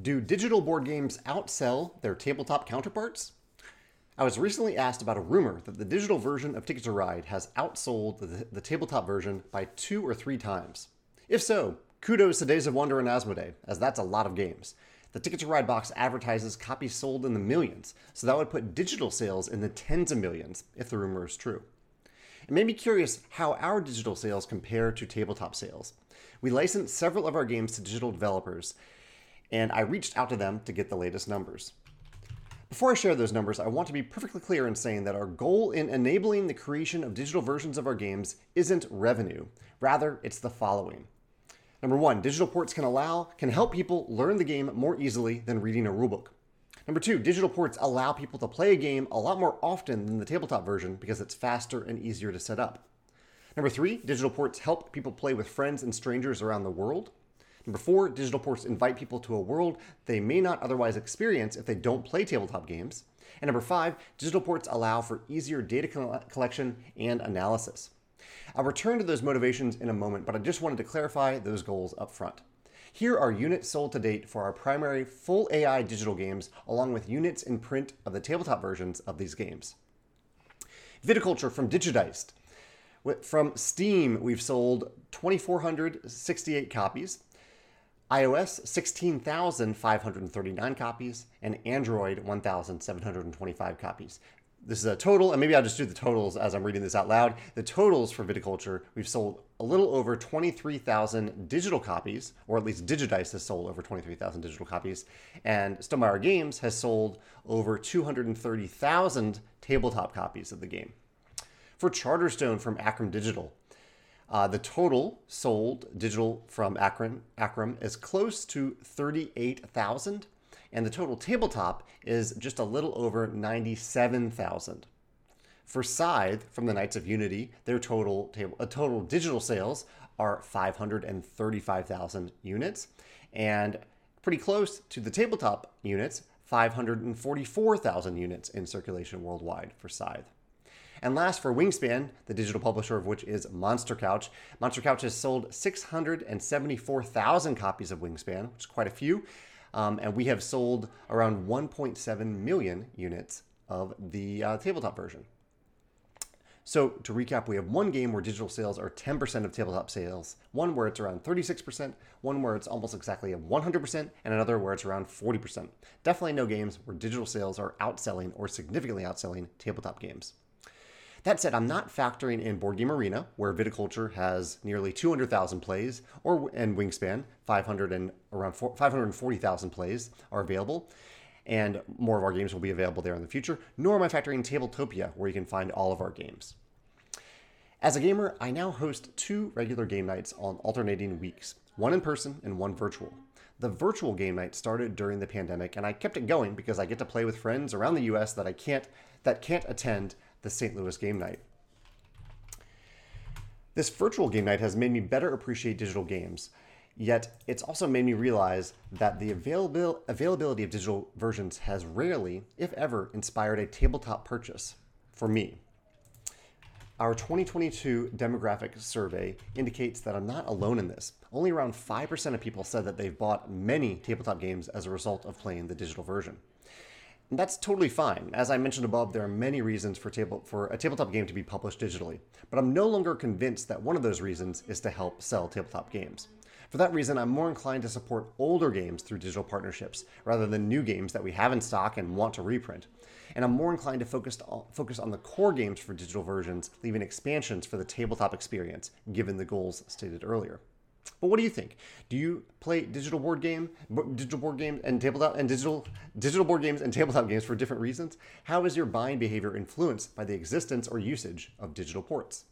Do digital board games outsell their tabletop counterparts? I was recently asked about a rumor that the digital version of Ticket to Ride has outsold the, the tabletop version by two or three times. If so, kudos to Days of Wonder and Asmodee, as that's a lot of games. The Ticket to Ride box advertises copies sold in the millions, so that would put digital sales in the tens of millions if the rumor is true. It made me curious how our digital sales compare to tabletop sales. We license several of our games to digital developers, and I reached out to them to get the latest numbers. Before I share those numbers, I want to be perfectly clear in saying that our goal in enabling the creation of digital versions of our games isn't revenue. Rather, it's the following. Number one, digital ports can allow can help people learn the game more easily than reading a rulebook. Number two, digital ports allow people to play a game a lot more often than the tabletop version because it's faster and easier to set up. Number three, digital ports help people play with friends and strangers around the world. Number four, digital ports invite people to a world they may not otherwise experience if they don't play tabletop games. And number five, digital ports allow for easier data collection and analysis. I'll return to those motivations in a moment, but I just wanted to clarify those goals up front. Here are units sold to date for our primary full AI digital games, along with units in print of the tabletop versions of these games. Viticulture from Digidiced. From Steam, we've sold 2,468 copies iOS 16,539 copies, and Android 1,725 copies. This is a total, and maybe I'll just do the totals as I'm reading this out loud. The totals for Viticulture, we've sold a little over 23,000 digital copies, or at least Digidiced has sold over 23,000 digital copies, and Stonemaier Games has sold over 230,000 tabletop copies of the game. For Charterstone from Acram Digital, uh, the total sold digital from Akron, Acram is close to 38,000, and the total tabletop is just a little over 97,000. For Scythe from the Knights of Unity, their total table, uh, total digital sales are 535,000 units, and pretty close to the tabletop units, 544,000 units in circulation worldwide for Scythe. And last, for Wingspan, the digital publisher of which is Monster Couch, Monster Couch has sold 674,000 copies of Wingspan, which is quite a few. Um, and we have sold around 1.7 million units of the uh, tabletop version. So, to recap, we have one game where digital sales are 10% of tabletop sales, one where it's around 36%, one where it's almost exactly at 100%, and another where it's around 40%. Definitely no games where digital sales are outselling or significantly outselling tabletop games. That said, I'm not factoring in Board Game Arena, where Viticulture has nearly 200,000 plays, or and Wingspan, 500 and around 540,000 plays are available, and more of our games will be available there in the future. Nor am I factoring in Tabletopia, where you can find all of our games. As a gamer, I now host two regular game nights on alternating weeks, one in person and one virtual. The virtual game night started during the pandemic, and I kept it going because I get to play with friends around the U.S. that I can't that can't attend the St. Louis game night. This virtual game night has made me better appreciate digital games, yet it's also made me realize that the availability of digital versions has rarely, if ever, inspired a tabletop purchase for me. Our 2022 demographic survey indicates that I'm not alone in this. Only around 5% of people said that they've bought many tabletop games as a result of playing the digital version. That's totally fine. As I mentioned above, there are many reasons for, table, for a tabletop game to be published digitally, but I'm no longer convinced that one of those reasons is to help sell tabletop games. For that reason, I'm more inclined to support older games through digital partnerships rather than new games that we have in stock and want to reprint. And I'm more inclined to focus on, focus on the core games for digital versions, leaving expansions for the tabletop experience, given the goals stated earlier. But what do you think? Do you play digital board game, digital board games, and tabletop and digital digital board games and tabletop games for different reasons? How is your buying behavior influenced by the existence or usage of digital ports?